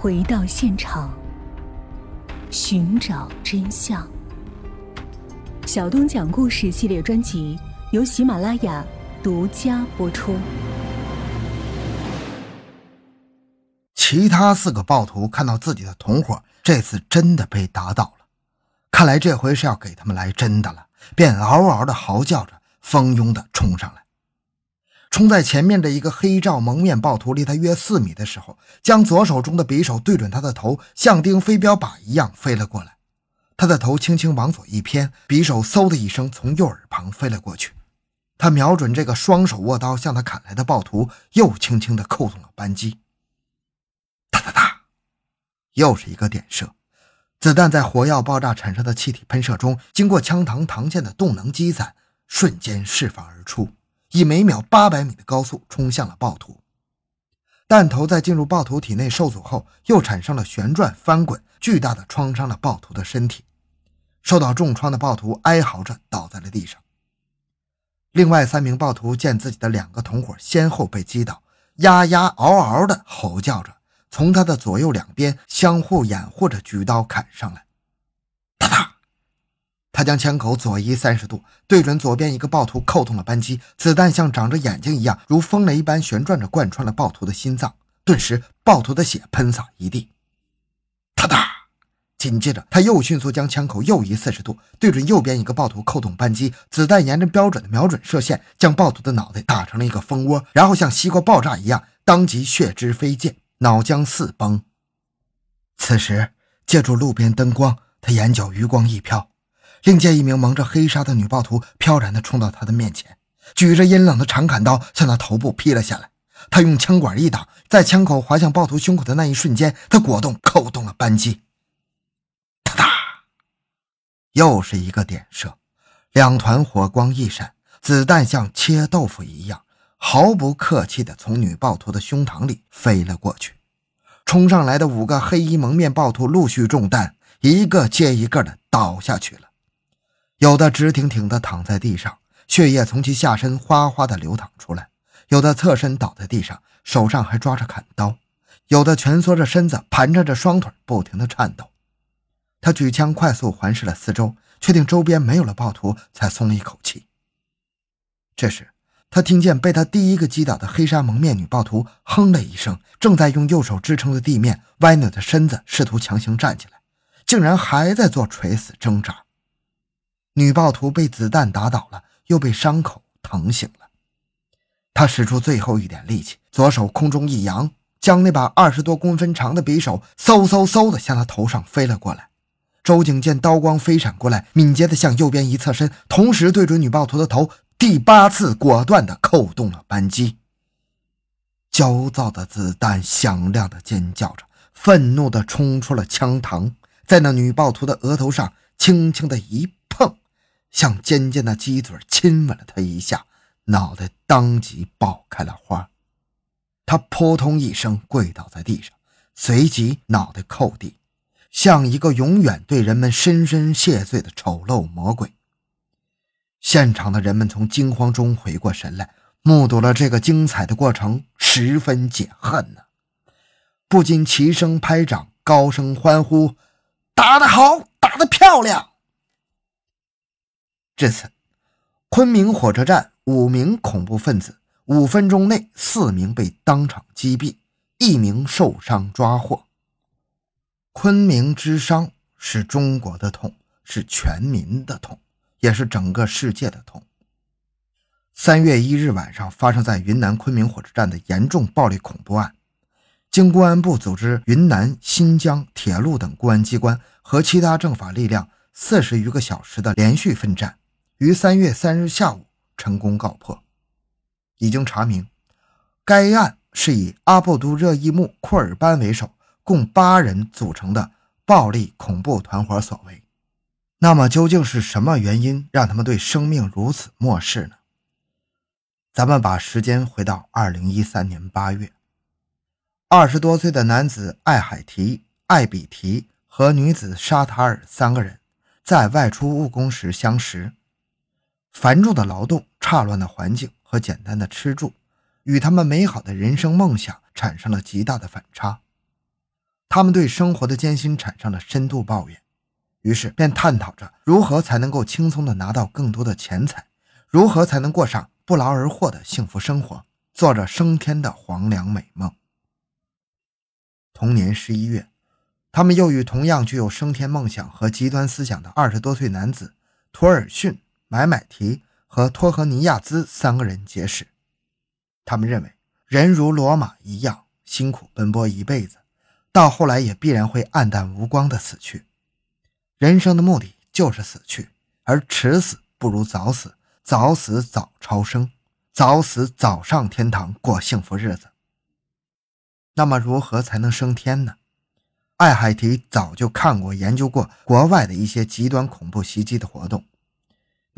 回到现场，寻找真相。小东讲故事系列专辑由喜马拉雅独家播出。其他四个暴徒看到自己的同伙这次真的被打倒了，看来这回是要给他们来真的了，便嗷嗷的嚎叫着，蜂拥的冲上来。冲在前面的一个黑罩蒙面暴徒离他约四米的时候，将左手中的匕首对准他的头，像钉飞镖靶一样飞了过来。他的头轻轻往左一偏，匕首嗖的一声从右耳旁飞了过去。他瞄准这个双手握刀向他砍来的暴徒，又轻轻地扣动了扳机。哒哒哒，又是一个点射，子弹在火药爆炸产生的气体喷射中，经过枪膛膛线的动能积攒，瞬间释放而出。以每秒八百米的高速冲向了暴徒，弹头在进入暴徒体内受阻后，又产生了旋转翻滚，巨大的创伤了暴徒的身体。受到重创的暴徒哀嚎着倒在了地上。另外三名暴徒见自己的两个同伙先后被击倒，呀呀嗷嗷的吼叫着，从他的左右两边相互掩护着举刀砍上来。他将枪口左移三十度，对准左边一个暴徒，扣动了扳机。子弹像长着眼睛一样，如风雷一般旋转着，贯穿了暴徒的心脏。顿时，暴徒的血喷洒一地。哒哒！紧接着，他又迅速将枪口右移四十度，对准右边一个暴徒，扣动扳机。子弹沿着标准的瞄准射线，将暴徒的脑袋打成了一个蜂窝，然后像西瓜爆炸一样，当即血汁飞溅，脑浆四崩。此时，借助路边灯光，他眼角余光一飘。另见一名蒙着黑纱的女暴徒飘然地冲到他的面前，举着阴冷的长砍刀向他头部劈了下来。他用枪管一挡，在枪口划向暴徒胸口的那一瞬间，他果断扣动了扳机。哒哒，又是一个点射，两团火光一闪，子弹像切豆腐一样，毫不客气地从女暴徒的胸膛里飞了过去。冲上来的五个黑衣蒙面暴徒陆续中弹，一个接一个的倒下去了。有的直挺挺地躺在地上，血液从其下身哗哗地流淌出来；有的侧身倒在地上，手上还抓着砍刀；有的蜷缩着身子，盘着着双腿，不停地颤抖。他举枪快速环视了四周，确定周边没有了暴徒，才松了一口气。这时，他听见被他第一个击倒的黑纱蒙面女暴徒哼了一声，正在用右手支撑着地面，歪扭着身子，试图强行站起来，竟然还在做垂死挣扎。女暴徒被子弹打倒了，又被伤口疼醒了。他使出最后一点力气，左手空中一扬，将那把二十多公分长的匕首嗖嗖嗖的向他头上飞了过来。周景见刀光飞闪过来，敏捷的向右边一侧身，同时对准女暴徒的头，第八次果断的扣动了扳机。焦躁的子弹响亮的尖叫着，愤怒的冲出了枪膛，在那女暴徒的额头上轻轻的一。像尖尖的鸡嘴亲吻了他一下，脑袋当即爆开了花。他扑通一声跪倒在地上，随即脑袋扣地，像一个永远对人们深深谢罪的丑陋魔鬼。现场的人们从惊慌中回过神来，目睹了这个精彩的过程，十分解恨呢，不禁齐声拍掌，高声欢呼：“打得好，打得漂亮！”至此，昆明火车站五名恐怖分子五分钟内四名被当场击毙，一名受伤抓获。昆明之伤是中国的痛，是全民的痛，也是整个世界的痛。三月一日晚上发生在云南昆明火车站的严重暴力恐怖案，经公安部组织，云南、新疆铁路等公安机关和其他政法力量四十余个小时的连续奋战。于三月三日下午成功告破。已经查明，该案是以阿布都热依木库尔班为首，共八人组成的暴力恐怖团伙所为。那么，究竟是什么原因让他们对生命如此漠视呢？咱们把时间回到二零一三年八月，二十多岁的男子艾海提、艾比提和女子沙塔尔三个人在外出务工时相识。繁重的劳动、差乱的环境和简单的吃住，与他们美好的人生梦想产生了极大的反差。他们对生活的艰辛产生了深度抱怨，于是便探讨着如何才能够轻松的拿到更多的钱财，如何才能过上不劳而获的幸福生活，做着升天的黄粱美梦。同年十一月，他们又与同样具有升天梦想和极端思想的二十多岁男子托尔逊、买买提和托和尼亚兹三个人结识。他们认为，人如罗马一样辛苦奔波一辈子。到后来也必然会黯淡无光的死去。人生的目的就是死去，而迟死不如早死，早死早超生，早死早上天堂过幸福日子。那么如何才能升天呢？艾海提早就看过、研究过国外的一些极端恐怖袭击的活动，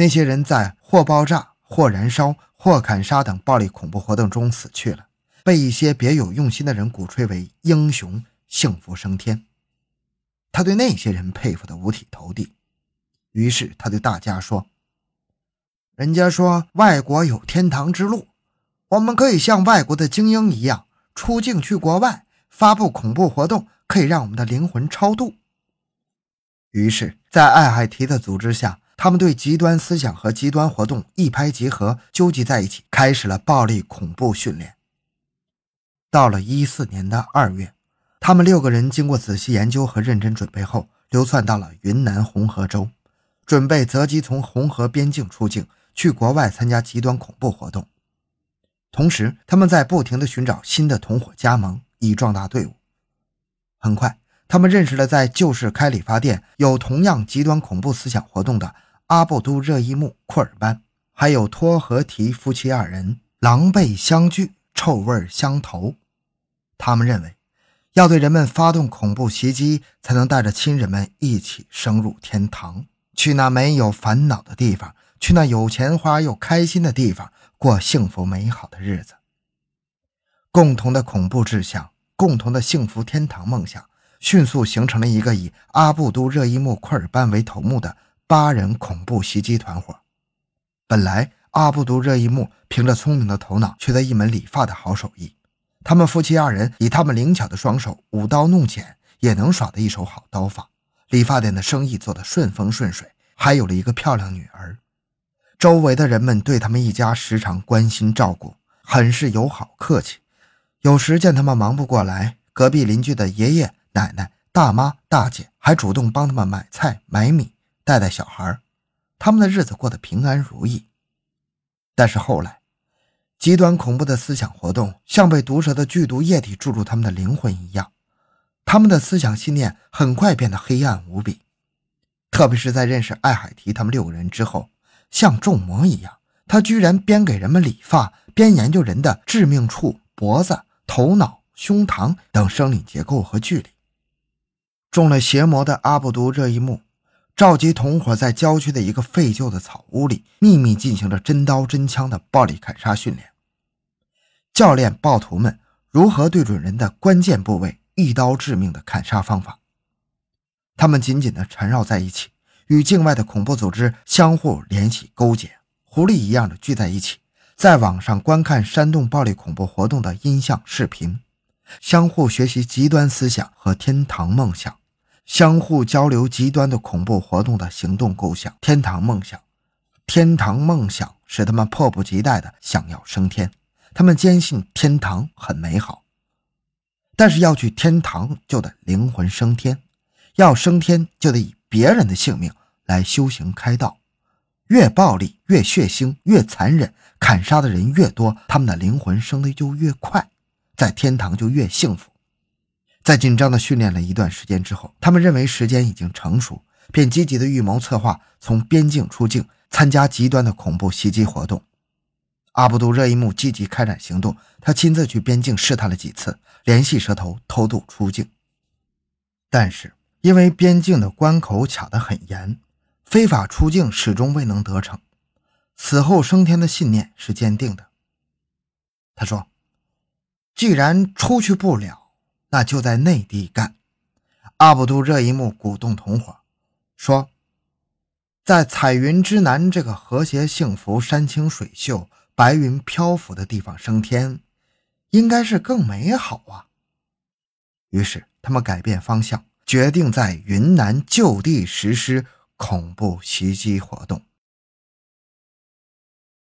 那些人在或爆炸、或燃烧、或砍杀等暴力恐怖活动中死去了，被一些别有用心的人鼓吹为英雄。幸福升天，他对那些人佩服的五体投地。于是他对大家说：“人家说外国有天堂之路，我们可以像外国的精英一样出境去国外，发布恐怖活动，可以让我们的灵魂超度。”于是，在艾海提的组织下，他们对极端思想和极端活动一拍即合，纠集在一起，开始了暴力恐怖训练。到了一四年的二月。他们六个人经过仔细研究和认真准备后，流窜到了云南红河州，准备择机从红河边境出境，去国外参加极端恐怖活动。同时，他们在不停地寻找新的同伙加盟，以壮大队伍。很快，他们认识了在旧市开理发店、有同样极端恐怖思想活动的阿布都热依木库尔班，还有托和提夫妻二人，狼狈相聚，臭味相投。他们认为。要对人们发动恐怖袭击，才能带着亲人们一起升入天堂，去那没有烦恼的地方，去那有钱花又开心的地方，过幸福美好的日子。共同的恐怖志向，共同的幸福天堂梦想，迅速形成了一个以阿布都热依木库尔班为头目的八人恐怖袭击团伙。本来，阿布都热依木凭着聪明的头脑，学得一门理发的好手艺。他们夫妻二人以他们灵巧的双手舞刀弄剪，也能耍得一手好刀法。理发店的生意做得顺风顺水，还有了一个漂亮女儿。周围的人们对他们一家时常关心照顾，很是友好客气。有时见他们忙不过来，隔壁邻居的爷爷奶奶、大妈大姐还主动帮他们买菜买米，带带小孩。他们的日子过得平安如意。但是后来，极端恐怖的思想活动像被毒蛇的剧毒液体注入他们的灵魂一样，他们的思想信念很快变得黑暗无比。特别是在认识艾海提他们六个人之后，像中魔一样，他居然边给人们理发，边研究人的致命处——脖子、头脑、胸膛等生理结构和距离。中了邪魔的阿布都这一幕，召集同伙在郊区的一个废旧的草屋里，秘密进行着真刀真枪的暴力砍杀训练。教练暴徒们如何对准人的关键部位一刀致命的砍杀方法？他们紧紧地缠绕在一起，与境外的恐怖组织相互联系勾结，狐狸一样的聚在一起，在网上观看煽动暴力恐怖活动的音像视频，相互学习极端思想和天堂梦想，相互交流极端的恐怖活动的行动构想。天堂梦想，天堂梦想使他们迫不及待地想要升天。他们坚信天堂很美好，但是要去天堂就得灵魂升天，要升天就得以别人的性命来修行开道。越暴力、越血腥、越残忍，砍杀的人越多，他们的灵魂升的就越快，在天堂就越幸福。在紧张的训练了一段时间之后，他们认为时间已经成熟，便积极的预谋策划从边境出境，参加极端的恐怖袭击活动。阿布都热依木积极开展行动，他亲自去边境试探了几次，联系蛇头偷渡出境。但是因为边境的关口卡得很严，非法出境始终未能得逞。死后升天的信念是坚定的。他说：“既然出去不了，那就在内地干。”阿布都热依木鼓动同伙说：“在彩云之南这个和谐幸福、山清水秀。”白云漂浮的地方升天，应该是更美好啊！于是他们改变方向，决定在云南就地实施恐怖袭击活动。